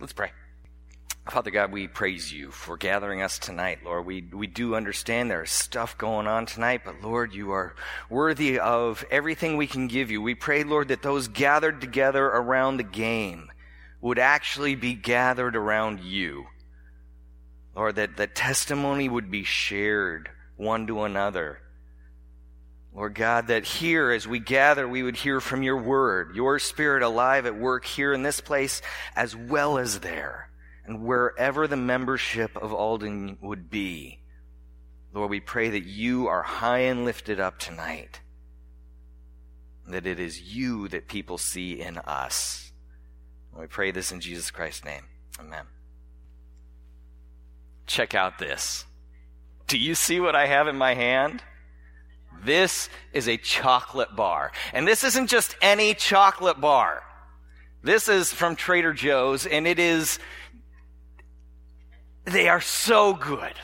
Let's pray. Father God, we praise you for gathering us tonight, Lord. We, we do understand there's stuff going on tonight, but Lord, you are worthy of everything we can give you. We pray, Lord, that those gathered together around the game would actually be gathered around you. Lord, that, that testimony would be shared one to another. Lord God, that here as we gather, we would hear from your word, your spirit alive at work here in this place as well as there and wherever the membership of Alden would be. Lord, we pray that you are high and lifted up tonight. That it is you that people see in us. We pray this in Jesus Christ's name. Amen. Check out this. Do you see what I have in my hand? This is a chocolate bar. And this isn't just any chocolate bar. This is from Trader Joe's, and it is, they are so good.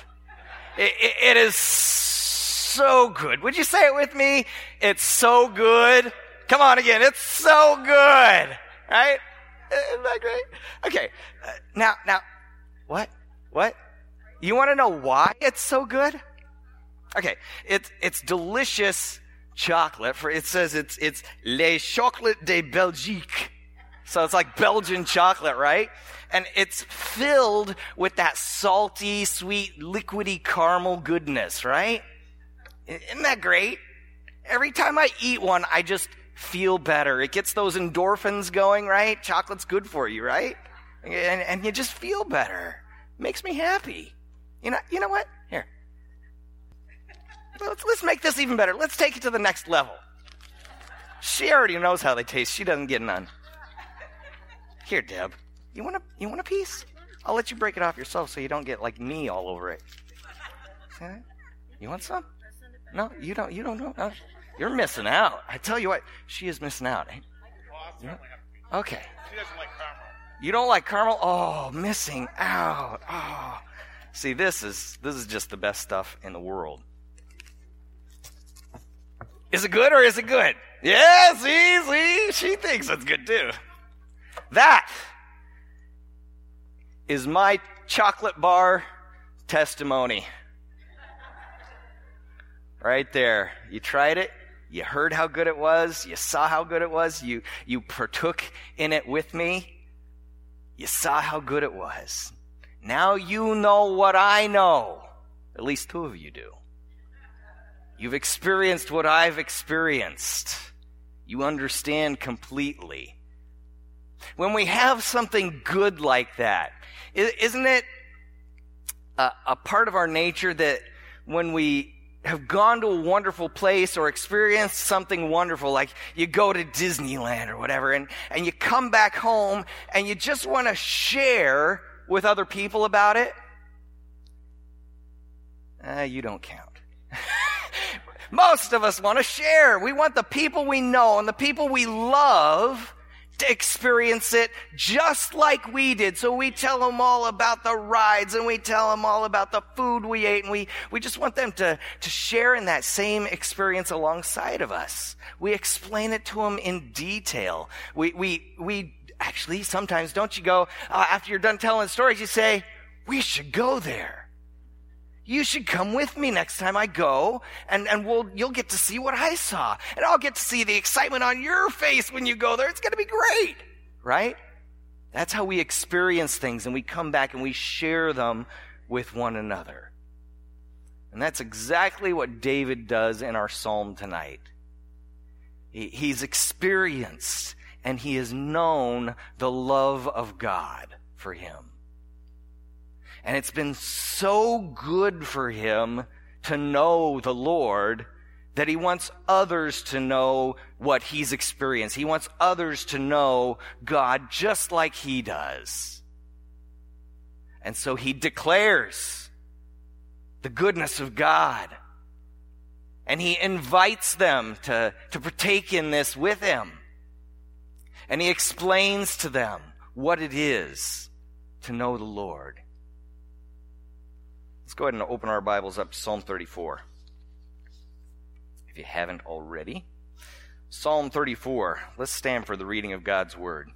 it, it, it is so good. Would you say it with me? It's so good. Come on again. It's so good. Right? Isn't that great? Okay. Uh, now, now, what? What? You want to know why it's so good? Okay, it's it's delicious chocolate. For it says it's it's les chocolate de Belgique, so it's like Belgian chocolate, right? And it's filled with that salty, sweet, liquidy caramel goodness, right? Isn't that great? Every time I eat one, I just feel better. It gets those endorphins going, right? Chocolate's good for you, right? And, and you just feel better. Makes me happy. You know, you know what? Let's, let's make this even better. Let's take it to the next level. She already knows how they taste. She doesn't get none. Here, Deb. You want a you want a piece? I'll let you break it off yourself so you don't get like me all over it. You want some? No, you don't. You don't know. No. You're missing out. I tell you what, she is missing out. Okay. She doesn't like caramel. You don't like caramel? Oh, missing out. Oh. See, this is this is just the best stuff in the world. Is it good or is it good? Yeah, see, see, she thinks it's good too. That is my chocolate bar testimony. Right there. You tried it. You heard how good it was. You saw how good it was. You, you partook in it with me. You saw how good it was. Now you know what I know. At least two of you do. You've experienced what I've experienced. You understand completely. When we have something good like that, isn't it a, a part of our nature that when we have gone to a wonderful place or experienced something wonderful, like you go to Disneyland or whatever, and, and you come back home and you just want to share with other people about it? Uh, you don't count. Most of us want to share. We want the people we know and the people we love to experience it just like we did. So we tell them all about the rides and we tell them all about the food we ate and we, we just want them to, to share in that same experience alongside of us. We explain it to them in detail. We, we, we actually sometimes don't you go, uh, after you're done telling stories, you say, we should go there you should come with me next time I go, and, and we'll, you'll get to see what I saw. And I'll get to see the excitement on your face when you go there. It's going to be great. Right? That's how we experience things, and we come back and we share them with one another. And that's exactly what David does in our psalm tonight. He, he's experienced and he has known the love of God for him. And it's been so good for him to know the Lord that he wants others to know what he's experienced. He wants others to know God just like he does. And so he declares the goodness of God. And he invites them to, to partake in this with him. And he explains to them what it is to know the Lord. Let's go ahead and open our Bibles up to Psalm 34. If you haven't already. Psalm 34. Let's stand for the reading of God's Word.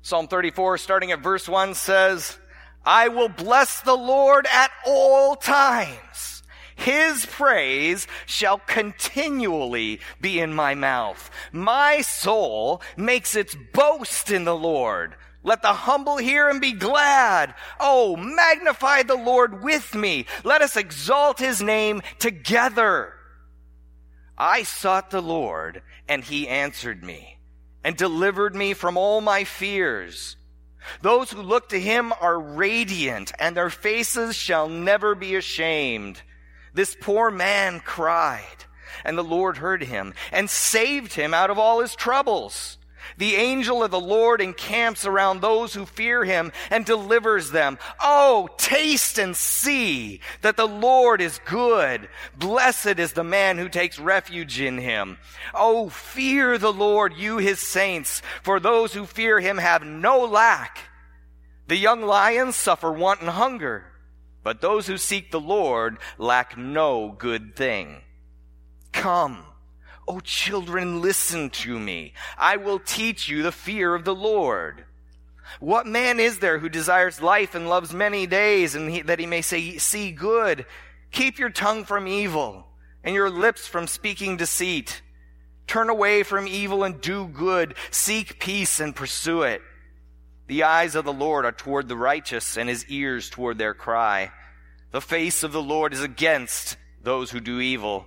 Psalm 34, starting at verse 1, says, I will bless the Lord at all times. His praise shall continually be in my mouth. My soul makes its boast in the Lord. Let the humble hear and be glad. Oh, magnify the Lord with me. Let us exalt his name together. I sought the Lord and he answered me and delivered me from all my fears. Those who look to him are radiant and their faces shall never be ashamed. This poor man cried and the Lord heard him and saved him out of all his troubles. The angel of the Lord encamps around those who fear him and delivers them. Oh, taste and see that the Lord is good. Blessed is the man who takes refuge in him. Oh, fear the Lord, you his saints, for those who fear him have no lack. The young lions suffer want and hunger, but those who seek the Lord lack no good thing. Come. O children, listen to me. I will teach you the fear of the Lord. What man is there who desires life and loves many days and he, that he may say, see good? Keep your tongue from evil and your lips from speaking deceit. Turn away from evil and do good. Seek peace and pursue it. The eyes of the Lord are toward the righteous and his ears toward their cry. The face of the Lord is against those who do evil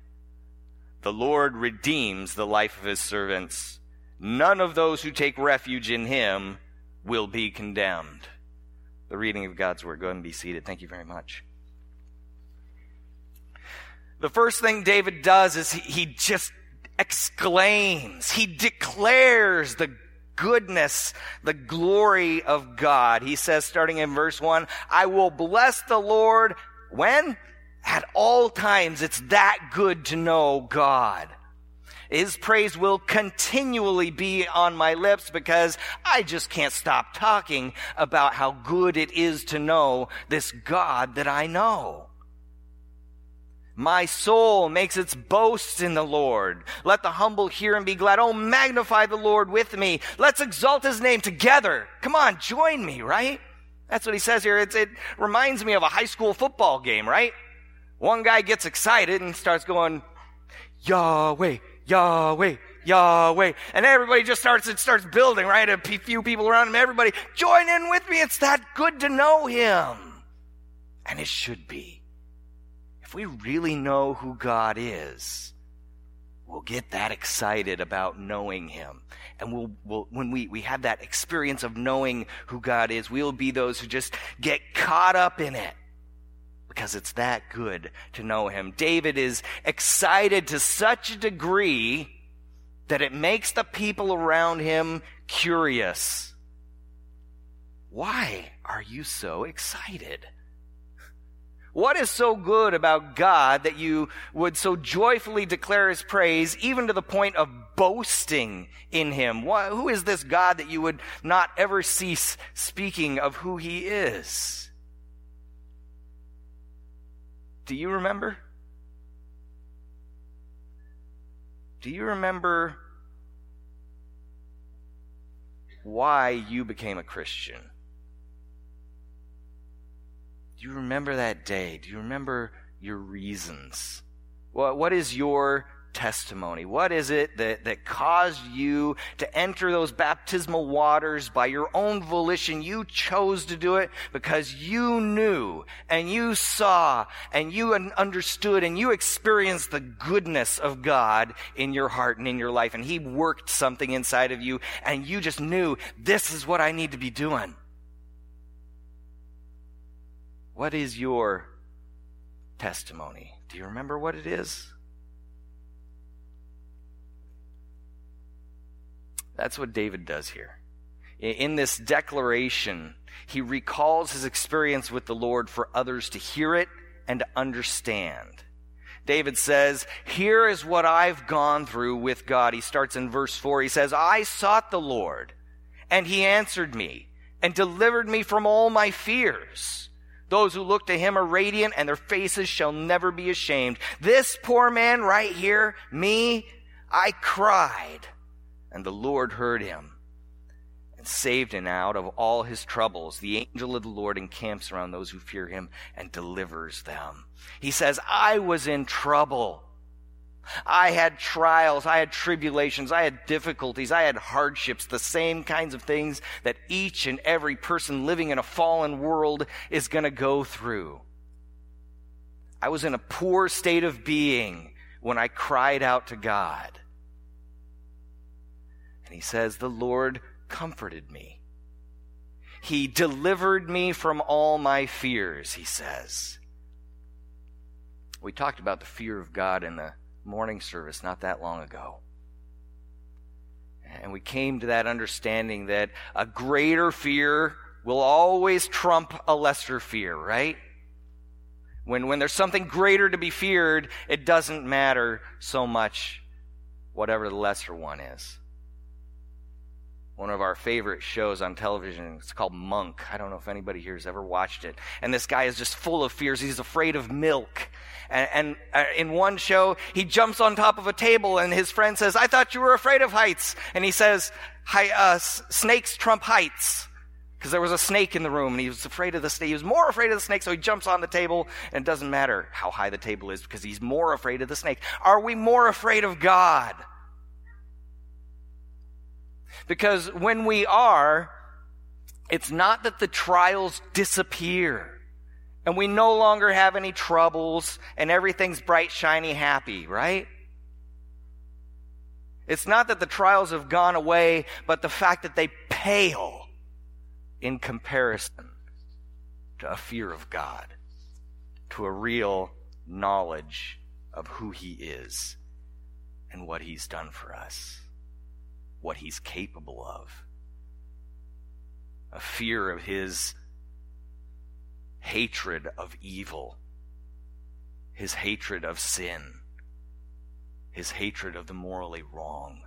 The Lord redeems the life of his servants. None of those who take refuge in him will be condemned. The reading of God's word. Go ahead and be seated. Thank you very much. The first thing David does is he, he just exclaims, he declares the goodness, the glory of God. He says, starting in verse 1, I will bless the Lord when? At all times, it's that good to know God. His praise will continually be on my lips because I just can't stop talking about how good it is to know this God that I know. My soul makes its boast in the Lord. Let the humble hear and be glad. Oh, magnify the Lord with me. Let's exalt his name together. Come on, join me, right? That's what he says here. It's, it reminds me of a high school football game, right? One guy gets excited and starts going, Yahweh, Yahweh, Yahweh. And everybody just starts, it starts building, right? A few people around him, everybody join in with me. It's that good to know him. And it should be. If we really know who God is, we'll get that excited about knowing him. And we'll, we'll, when we, we have that experience of knowing who God is, we'll be those who just get caught up in it because it's that good to know him. David is excited to such a degree that it makes the people around him curious. Why are you so excited? What is so good about God that you would so joyfully declare his praise, even to the point of boasting in him? who is this God that you would not ever cease speaking of who he is? Do you remember? Do you remember why you became a Christian? Do you remember that day? Do you remember your reasons? What, what is your testimony? What is it that, that caused you to enter those baptismal waters by your own volition? You chose to do it because you knew and you saw and you understood and you experienced the goodness of God in your heart and in your life. And He worked something inside of you and you just knew this is what I need to be doing. What is your testimony? Do you remember what it is? That's what David does here. In this declaration, he recalls his experience with the Lord for others to hear it and to understand. David says, Here is what I've gone through with God. He starts in verse 4. He says, I sought the Lord, and he answered me and delivered me from all my fears. Those who look to him are radiant, and their faces shall never be ashamed. This poor man right here, me, I cried, and the Lord heard him and saved him out of all his troubles. The angel of the Lord encamps around those who fear him and delivers them. He says, I was in trouble. I had trials, I had tribulations, I had difficulties, I had hardships, the same kinds of things that each and every person living in a fallen world is going to go through. I was in a poor state of being when I cried out to God. And he says, The Lord comforted me. He delivered me from all my fears, he says. We talked about the fear of God in the morning service not that long ago. And we came to that understanding that a greater fear will always trump a lesser fear, right? When, when there's something greater to be feared, it doesn't matter so much whatever the lesser one is one of our favorite shows on television. It's called Monk. I don't know if anybody here has ever watched it. And this guy is just full of fears. He's afraid of milk. And, and uh, in one show, he jumps on top of a table and his friend says, I thought you were afraid of heights. And he says, uh, snakes trump heights. Because there was a snake in the room and he was afraid of the snake. He was more afraid of the snake, so he jumps on the table and it doesn't matter how high the table is because he's more afraid of the snake. Are we more afraid of God? Because when we are, it's not that the trials disappear and we no longer have any troubles and everything's bright, shiny, happy, right? It's not that the trials have gone away, but the fact that they pale in comparison to a fear of God, to a real knowledge of who He is and what He's done for us what he's capable of. A fear of his hatred of evil, his hatred of sin, his hatred of the morally wrong.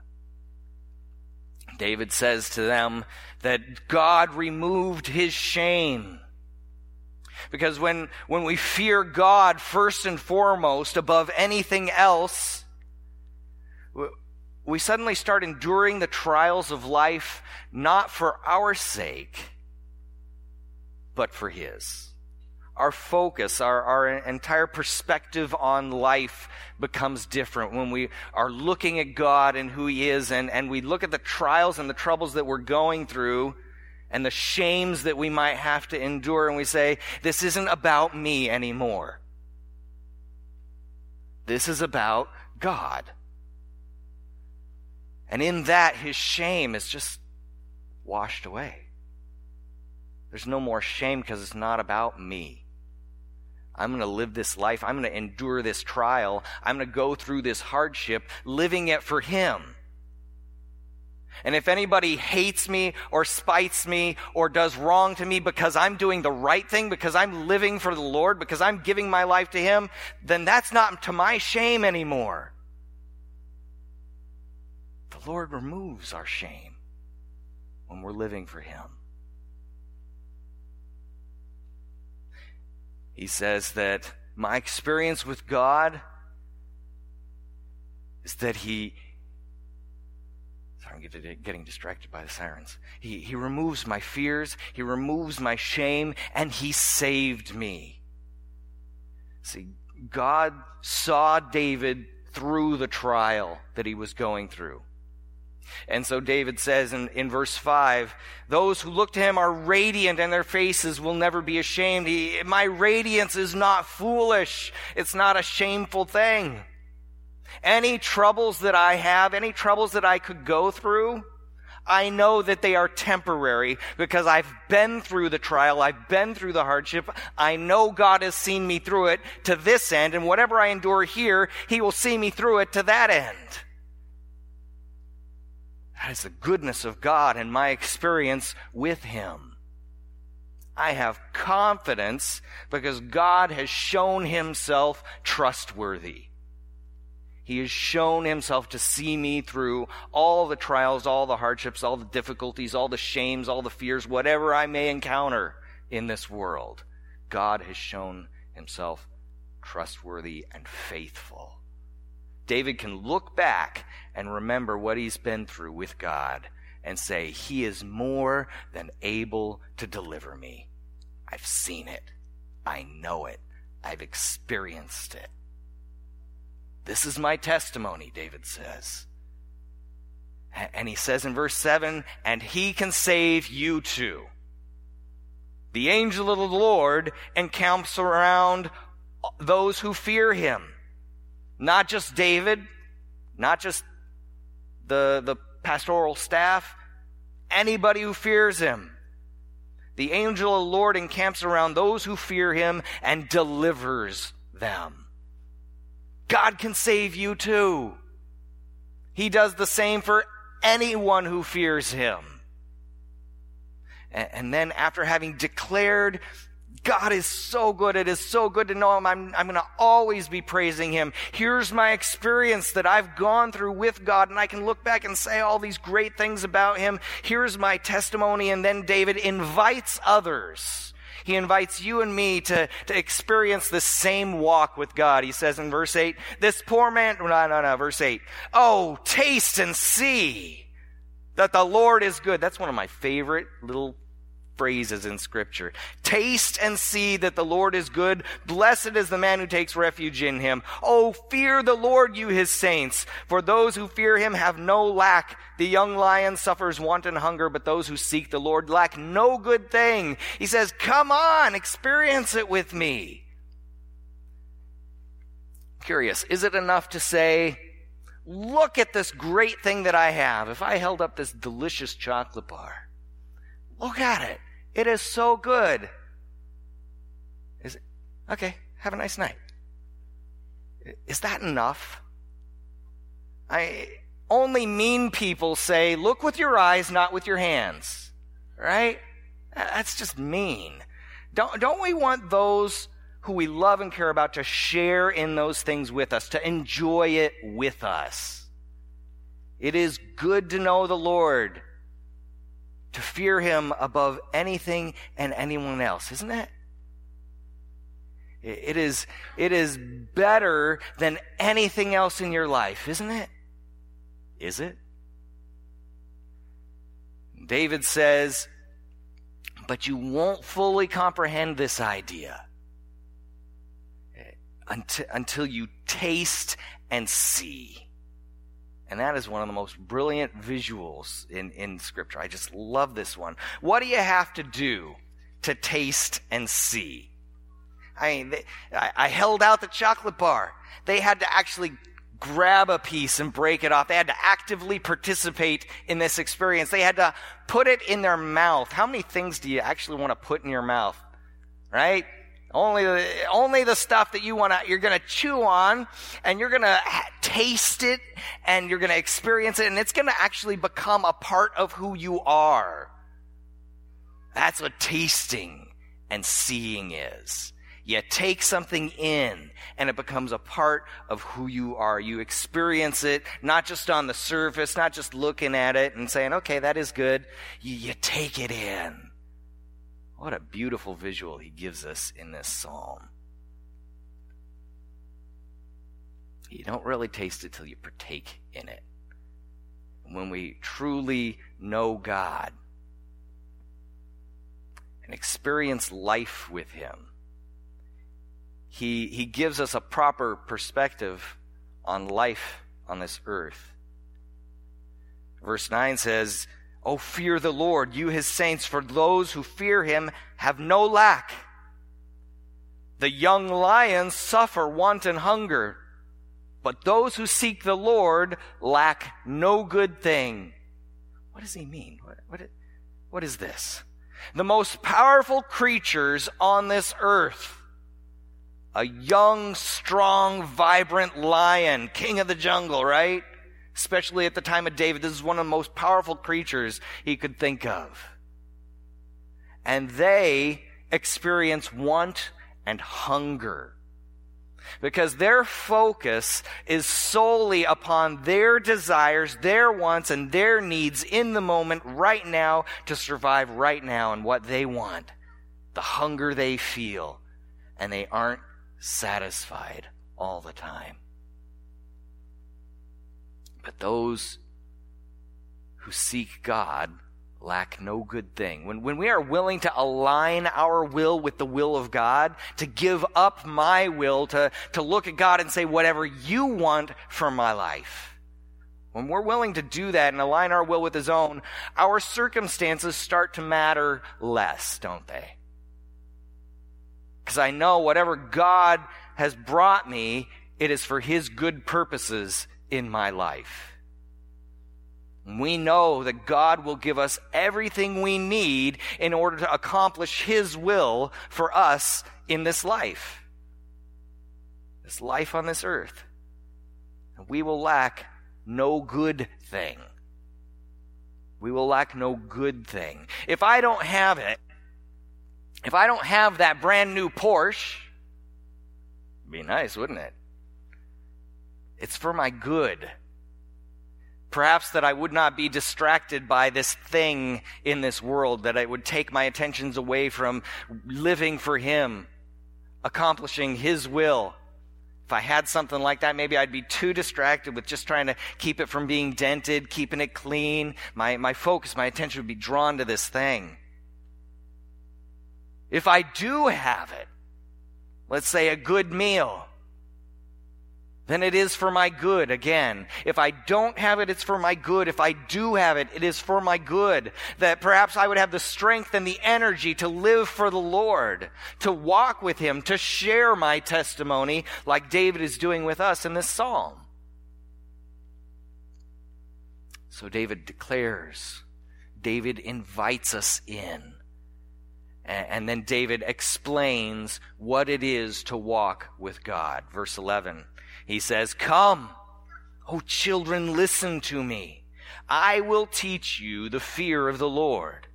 David says to them that God removed his shame. Because when, when we fear God first and foremost above anything else, we suddenly start enduring the trials of life not for our sake, but for His. Our focus, our, our entire perspective on life becomes different when we are looking at God and who He is, and, and we look at the trials and the troubles that we're going through and the shames that we might have to endure, and we say, This isn't about me anymore. This is about God. And in that, his shame is just washed away. There's no more shame because it's not about me. I'm going to live this life. I'm going to endure this trial. I'm going to go through this hardship, living it for Him. And if anybody hates me or spites me or does wrong to me because I'm doing the right thing, because I'm living for the Lord, because I'm giving my life to Him, then that's not to my shame anymore. Lord removes our shame when we're living for Him. He says that my experience with God is that He. Sorry, I'm getting distracted by the sirens. He, he removes my fears, He removes my shame, and He saved me. See, God saw David through the trial that he was going through. And so David says in, in verse 5 Those who look to him are radiant, and their faces will never be ashamed. He, my radiance is not foolish, it's not a shameful thing. Any troubles that I have, any troubles that I could go through, I know that they are temporary because I've been through the trial. I've been through the hardship. I know God has seen me through it to this end, and whatever I endure here, He will see me through it to that end. That is the goodness of God and my experience with Him. I have confidence because God has shown Himself trustworthy. He has shown himself to see me through all the trials, all the hardships, all the difficulties, all the shames, all the fears, whatever I may encounter in this world. God has shown himself trustworthy and faithful. David can look back and remember what he's been through with God and say, He is more than able to deliver me. I've seen it. I know it. I've experienced it. This is my testimony, David says. And he says in verse 7 and he can save you too. The angel of the Lord encamps around those who fear him. Not just David, not just the, the pastoral staff, anybody who fears him. The angel of the Lord encamps around those who fear him and delivers them. God can save you too. He does the same for anyone who fears him. And then after having declared, God is so good. It is so good to know him. I'm, I'm going to always be praising him. Here's my experience that I've gone through with God and I can look back and say all these great things about him. Here's my testimony. And then David invites others he invites you and me to, to experience the same walk with God. He says in verse 8, this poor man, no, no, no, verse 8, oh, taste and see that the Lord is good. That's one of my favorite little phrases in scripture. Taste and see that the Lord is good. Blessed is the man who takes refuge in him. Oh, fear the Lord, you his saints. For those who fear him have no lack. The young lion suffers want and hunger, but those who seek the Lord lack no good thing. He says, come on, experience it with me. Curious, is it enough to say, look at this great thing that I have? If I held up this delicious chocolate bar, Look at it. It is so good. Is it? Okay, have a nice night. Is that enough? I only mean people say, look with your eyes, not with your hands. Right? That's just mean. Don't, don't we want those who we love and care about to share in those things with us, to enjoy it with us? It is good to know the Lord to fear him above anything and anyone else, isn't it? It is, it is better than anything else in your life, isn't it? Is it? David says, but you won't fully comprehend this idea eh, until, until you taste and see. And that is one of the most brilliant visuals in, in Scripture. I just love this one. What do you have to do to taste and see? I mean, they, I, I held out the chocolate bar. They had to actually grab a piece and break it off. They had to actively participate in this experience. They had to put it in their mouth. How many things do you actually want to put in your mouth? Right? Only the, only the stuff that you want to, you're going to chew on and you're going to taste it and you're going to experience it and it's going to actually become a part of who you are. That's what tasting and seeing is. You take something in and it becomes a part of who you are. You experience it, not just on the surface, not just looking at it and saying, okay, that is good. You, you take it in. What a beautiful visual he gives us in this psalm. You don't really taste it till you partake in it. When we truly know God and experience life with Him, He, he gives us a proper perspective on life on this earth. Verse 9 says, Oh, fear the Lord, you his saints, for those who fear him have no lack. The young lions suffer want and hunger, but those who seek the Lord lack no good thing. What does he mean? What, what, what is this? The most powerful creatures on this earth. A young, strong, vibrant lion, king of the jungle, right? Especially at the time of David, this is one of the most powerful creatures he could think of. And they experience want and hunger because their focus is solely upon their desires, their wants, and their needs in the moment right now to survive right now and what they want, the hunger they feel, and they aren't satisfied all the time. But those who seek God lack no good thing. When, when we are willing to align our will with the will of God, to give up my will, to, to look at God and say, whatever you want for my life. When we're willing to do that and align our will with His own, our circumstances start to matter less, don't they? Because I know whatever God has brought me, it is for His good purposes in my life. We know that God will give us everything we need in order to accomplish His will for us in this life. This life on this earth. We will lack no good thing. We will lack no good thing. If I don't have it, if I don't have that brand new Porsche, be nice, wouldn't it? It's for my good. Perhaps that I would not be distracted by this thing in this world, that it would take my attentions away from living for Him, accomplishing His will. If I had something like that, maybe I'd be too distracted with just trying to keep it from being dented, keeping it clean. My, my focus, my attention would be drawn to this thing. If I do have it, let's say a good meal, then it is for my good again. If I don't have it, it's for my good. If I do have it, it is for my good. That perhaps I would have the strength and the energy to live for the Lord, to walk with Him, to share my testimony like David is doing with us in this psalm. So David declares, David invites us in. And then David explains what it is to walk with God. Verse 11. He says, Come, O children, listen to me. I will teach you the fear of the Lord.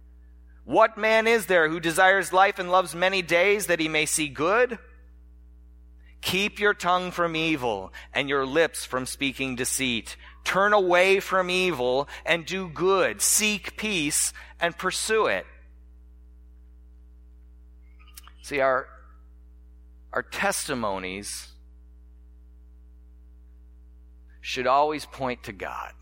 What man is there who desires life and loves many days that he may see good? Keep your tongue from evil and your lips from speaking deceit. Turn away from evil and do good. Seek peace and pursue it. See, our, our testimonies should always point to God.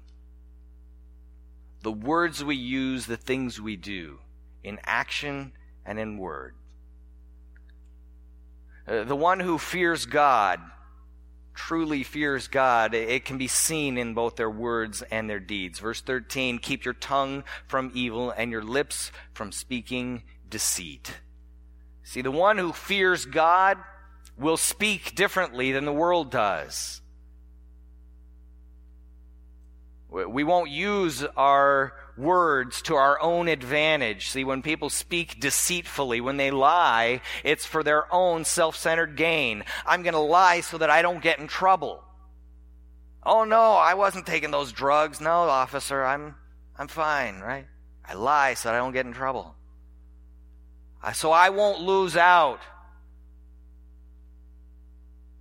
The words we use, the things we do, in action and in word. Uh, the one who fears God truly fears God, it can be seen in both their words and their deeds. Verse 13 Keep your tongue from evil and your lips from speaking deceit. See, the one who fears God will speak differently than the world does. We won't use our words to our own advantage. See, when people speak deceitfully, when they lie, it's for their own self centered gain. I'm going to lie so that I don't get in trouble. Oh no, I wasn't taking those drugs. No, officer, I'm, I'm fine, right? I lie so that I don't get in trouble. So I won't lose out.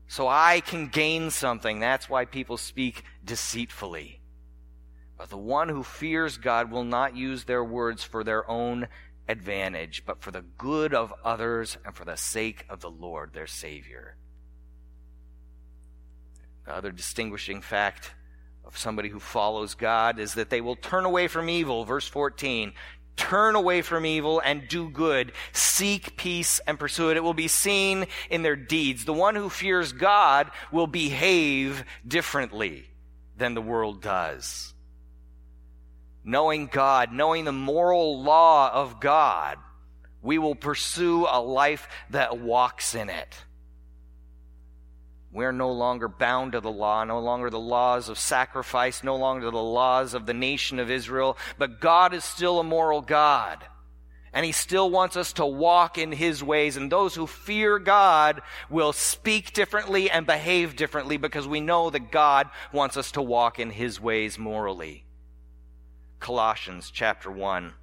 So I can gain something. That's why people speak deceitfully. But the one who fears God will not use their words for their own advantage, but for the good of others and for the sake of the Lord, their Savior. The other distinguishing fact of somebody who follows God is that they will turn away from evil. Verse 14. Turn away from evil and do good. Seek peace and pursue it. It will be seen in their deeds. The one who fears God will behave differently than the world does knowing God, knowing the moral law of God, we will pursue a life that walks in it. We're no longer bound to the law, no longer the laws of sacrifice, no longer the laws of the nation of Israel, but God is still a moral God. And he still wants us to walk in his ways. And those who fear God will speak differently and behave differently because we know that God wants us to walk in his ways morally. Colossians chapter 1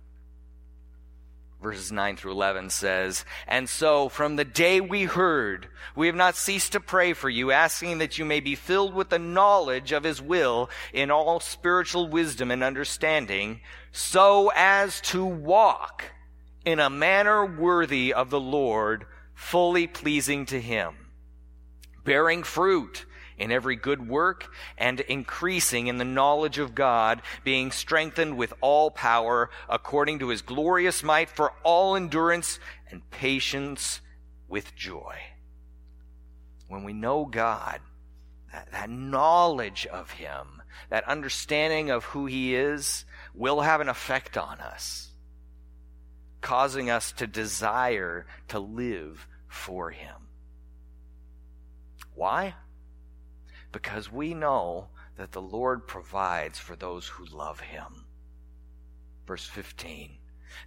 verses 9 through 11 says, And so from the day we heard, we have not ceased to pray for you, asking that you may be filled with the knowledge of his will in all spiritual wisdom and understanding, so as to walk in a manner worthy of the Lord, fully pleasing to him, bearing fruit in every good work and increasing in the knowledge of God, being strengthened with all power according to his glorious might for all endurance and patience with joy. When we know God, that, that knowledge of him, that understanding of who he is, will have an effect on us, causing us to desire to live for him. Why? Because we know that the Lord provides for those who love him. Verse 15.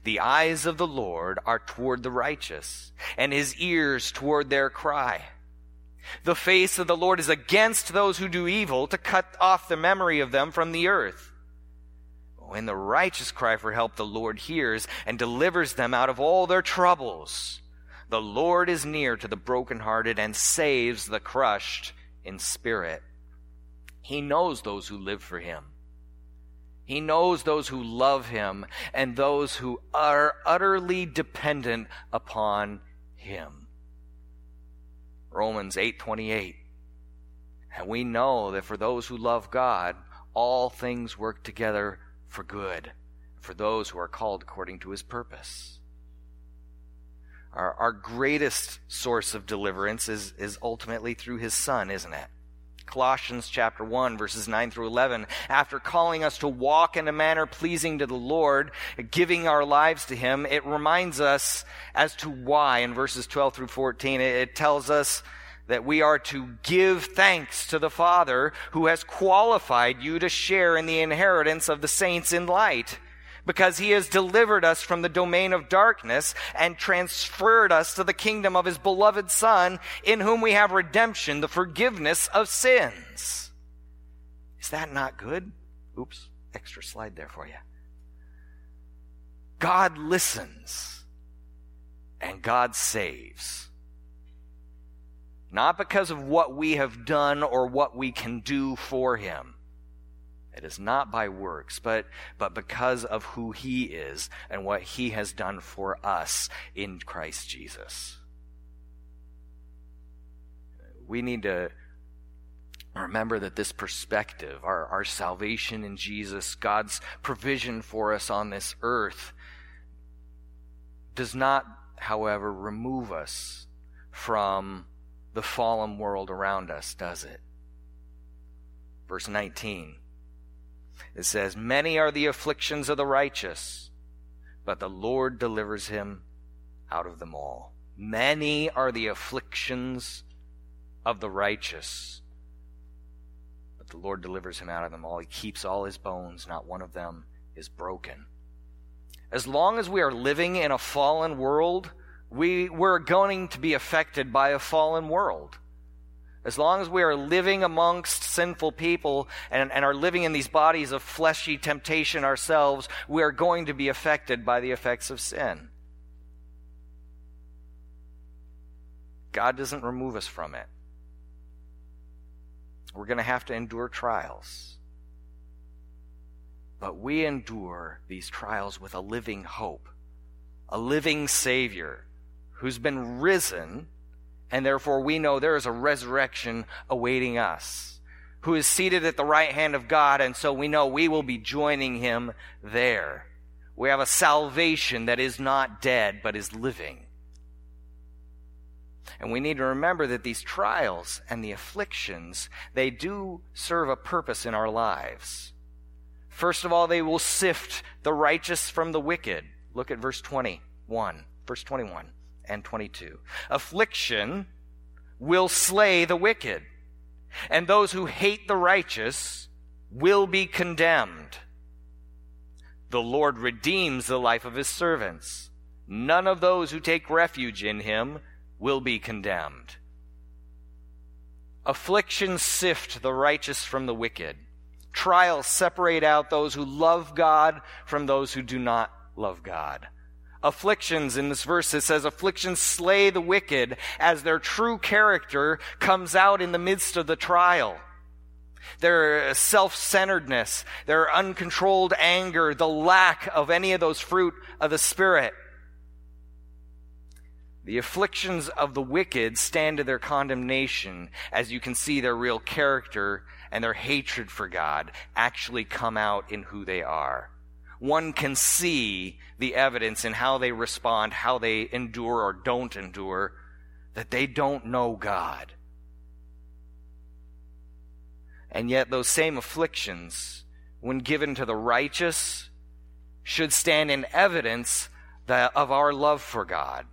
The eyes of the Lord are toward the righteous, and his ears toward their cry. The face of the Lord is against those who do evil, to cut off the memory of them from the earth. When the righteous cry for help, the Lord hears and delivers them out of all their troubles. The Lord is near to the brokenhearted and saves the crushed in spirit. He knows those who live for him. He knows those who love him and those who are utterly dependent upon him. Romans 8:28. And we know that for those who love God, all things work together for good, for those who are called according to his purpose. Our, our greatest source of deliverance is, is ultimately through his son, isn't it? Colossians chapter 1 verses 9 through 11. After calling us to walk in a manner pleasing to the Lord, giving our lives to Him, it reminds us as to why in verses 12 through 14. It tells us that we are to give thanks to the Father who has qualified you to share in the inheritance of the saints in light because he has delivered us from the domain of darkness and transferred us to the kingdom of his beloved Son, in whom we have redemption, the forgiveness of sins. Is that not good? Oops, extra slide there for you. God listens and God saves. Not because of what we have done or what we can do for him it is not by works, but, but because of who He is and what He has done for us in Christ Jesus. We need to remember that this perspective, our, our salvation in Jesus, God's provision for us on this earth, does not, however, remove us from the fallen world around us, does it? Verse 19. It says, Many are the afflictions of the righteous, but the Lord delivers him out of them all. Many are the afflictions of the righteous, but the Lord delivers him out of them all. He keeps all his bones, not one of them is broken. As long as we are living in a fallen world, we, we're going to be affected by a fallen world. As long as we are living amongst sinful people and, and, are living in these bodies of fleshy temptation ourselves, we are going to be affected by the effects of sin. God doesn't remove us from it. We're going to have to endure trials. But we endure these trials with a living hope, a living Savior who's been risen and therefore we know there is a resurrection awaiting us, who is seated at the right hand of God, and so we know we will be joining him there. We have a salvation that is not dead, but is living. And we need to remember that these trials and the afflictions, they do serve a purpose in our lives. First of all, they will sift the righteous from the wicked. Look at verse 21. Verse 21 and 22. Affliction will slay the wicked, and those who hate the righteous will be condemned. The Lord redeems the life of his servants none of those who take refuge in him will be condemned. Afflictions sift the righteous from the wicked. Trials separate out those who love God from those who do not love God. Afflictions, in this verse, it says, afflictions slay the wicked as their true character comes out in the midst of the trial their uh, self centeredness, their uncontrolled anger, the lack of any of those fruit of the Spirit. The afflictions of the wicked stand to their condemnation as you can see their real character and their hatred for God actually come out in who they are. One can see the evidence in how they respond, how they endure or don't endure, that they don't know God. And yet, those same afflictions, when given to the righteous, should stand in evidence that, of our love for God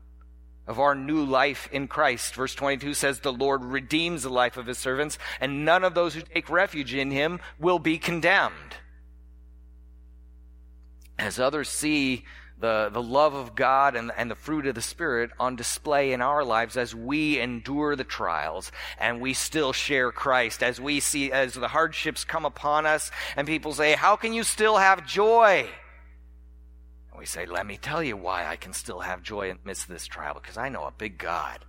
of our new life in Christ. Verse 22 says, The Lord redeems the life of his servants, and none of those who take refuge in him will be condemned. As others see the, the love of God and, and the fruit of the Spirit on display in our lives as we endure the trials and we still share Christ, as we see, as the hardships come upon us and people say, How can you still have joy? And we say, Let me tell you why I can still have joy in the midst of this trial, because I know a big God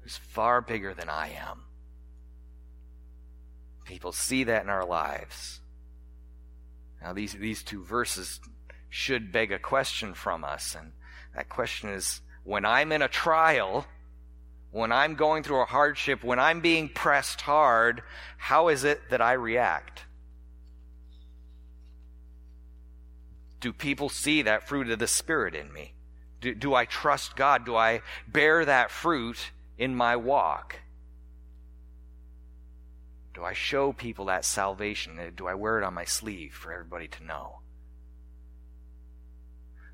who's far bigger than I am. People see that in our lives. Now, these, these two verses should beg a question from us, and that question is when I'm in a trial, when I'm going through a hardship, when I'm being pressed hard, how is it that I react? Do people see that fruit of the Spirit in me? Do, do I trust God? Do I bear that fruit in my walk? Do I show people that salvation? Uh, do I wear it on my sleeve for everybody to know?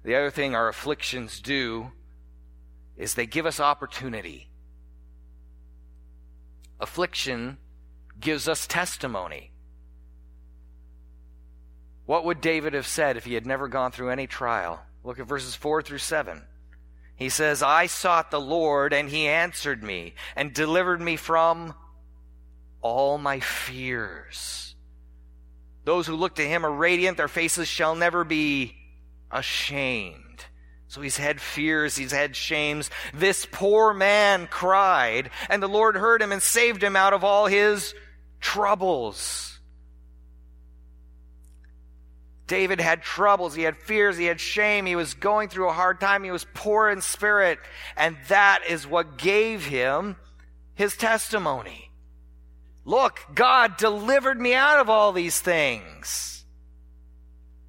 The other thing our afflictions do is they give us opportunity. Affliction gives us testimony. What would David have said if he had never gone through any trial? Look at verses 4 through 7. He says, I sought the Lord, and he answered me and delivered me from all my fears. Those who look to him are radiant, their faces shall never be ashamed. So he's had fears, he's had shames. This poor man cried, and the Lord heard him and saved him out of all his troubles. David had troubles, he had fears, he had shame, he was going through a hard time, he was poor in spirit, and that is what gave him his testimony. Look, God delivered me out of all these things.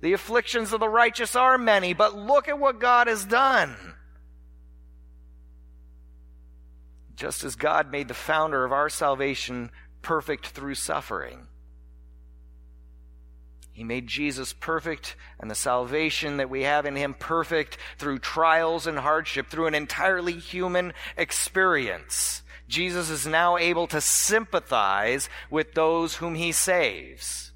The afflictions of the righteous are many, but look at what God has done. Just as God made the founder of our salvation perfect through suffering he made Jesus perfect and the salvation that we have in Him perfect through trials and hardship, through an entirely human experience. Jesus is now able to sympathize with those whom He saves.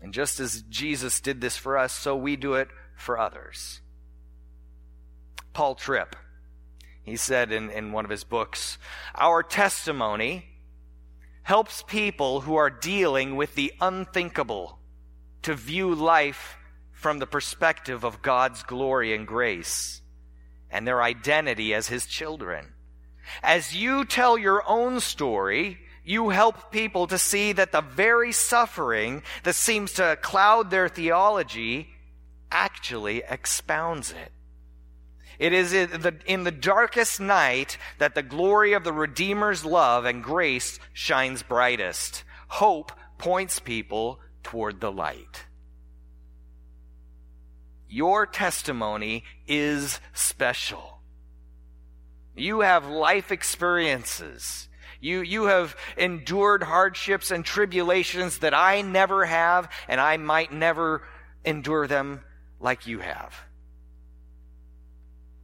And just as Jesus did this for us, so we do it for others. Paul Tripp, he said in, in one of his books, Our testimony helps people who are dealing with the unthinkable to view life from the perspective of God's glory and grace and their identity as His children. As you tell your own story, you help people to see that the very suffering that seems to cloud their theology actually expounds it. It is in the darkest night that the glory of the Redeemer's love and grace shines brightest. Hope points people toward the light. Your testimony is special. You have life experiences. You, you have endured hardships and tribulations that I never have, and I might never endure them like you have.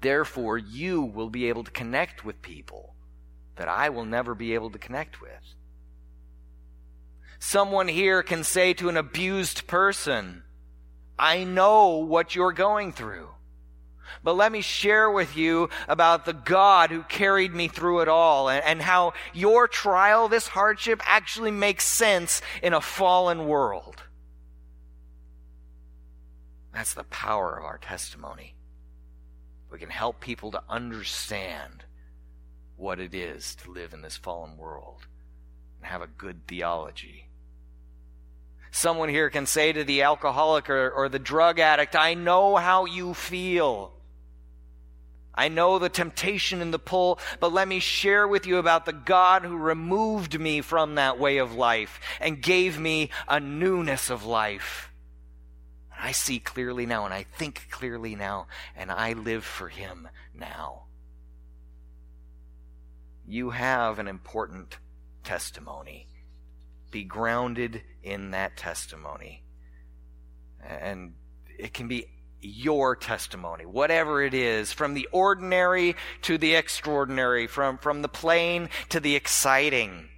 Therefore, you will be able to connect with people that I will never be able to connect with. Someone here can say to an abused person, I know what you're going through. But let me share with you about the God who carried me through it all and, and, how your trial, this hardship, actually makes sense in a fallen world. That's the power of our testimony. We can help people to understand what it is to live in this fallen world and have a good theology. Someone here can say to the alcoholic or, or the drug addict, I know how you feel. I know the temptation and the pull, but let me share with you about the God who removed me from that way of life and gave me a newness of life. I see clearly now and I think clearly now and I live for Him now. You have an important testimony. Be grounded in that testimony. And it can be your testimony, whatever it is, from the ordinary to the extraordinary, from, from the plain to the exciting.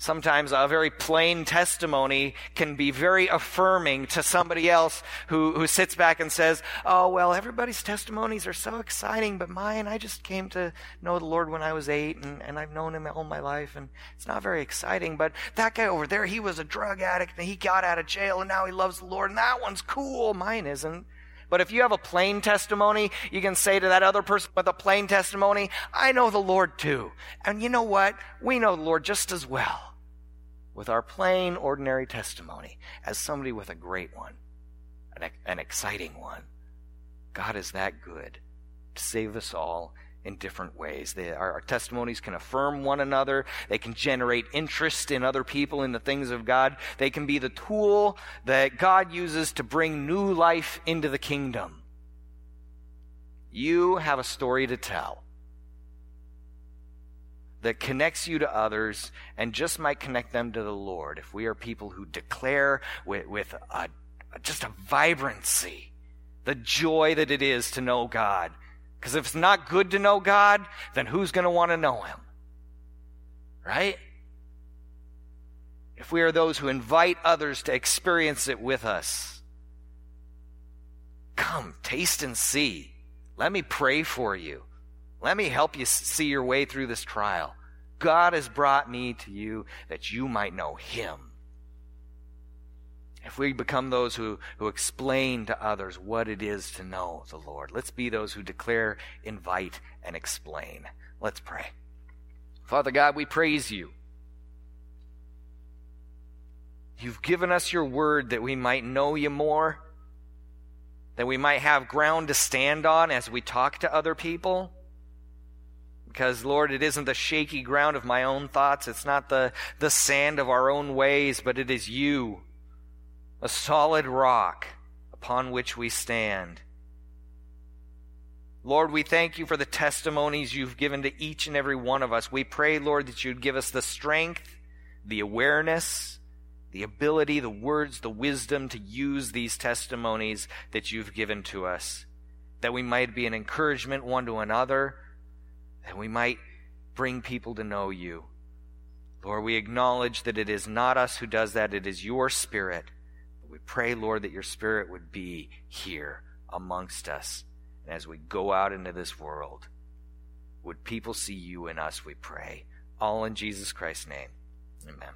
Sometimes a very plain testimony can be very affirming to somebody else who, who sits back and says, Oh, well, everybody's testimonies are so exciting, but mine, I just came to know the Lord when I was eight, and, and I've known him all my life, and it's not very exciting. But that guy over there, he was a drug addict, and he got out of jail, and now he loves the Lord, and that one's cool. Mine isn't. But if you have a plain testimony, you can say to that other person with a plain testimony, I know the Lord too. And you know what? We know the Lord just as well with our plain, ordinary testimony as somebody with a great one, an, an exciting one. God is that good to save us all in different ways. They, our, our, testimonies can affirm one another. They can generate interest in other people in the things of God. They can be the tool that God uses to bring new life into the kingdom. You have a story to tell that connects you to others and just might connect them to the Lord. If we are people who declare with, with a, just a vibrancy the joy that it is to know God. Because if it's not good to know God, then who's going to want to know Him? Right? If we are those who invite others to experience it with us, come, taste and see. Let me pray for you. Let me help you see your way through this trial. God has brought me to you that you might know Him. If we become those who, who explain to others what it is to know the Lord, let's be those who declare, invite, and explain. Let's pray. Father God, we praise you. You've given us your word that we might know you more, that we might have ground to stand on as we talk to other people. Because, Lord, it isn't the shaky ground of my own thoughts. It's not the, the sand of our own ways, but it is you, a solid rock upon which we stand. Lord, we thank you for the testimonies you've given to each and every one of us. We pray, Lord, that you'd give us the strength, the awareness, the ability, the words, the wisdom to use these testimonies that you've given to us, that we might be an encouragement one to another that we might bring people to know you. Lord, we acknowledge that it is not us who does that, it is your Spirit. We pray, Lord, that your Spirit would be here amongst us. And as we go out into this world, would people see you in us, we pray. All in Jesus Christ's name. Amen.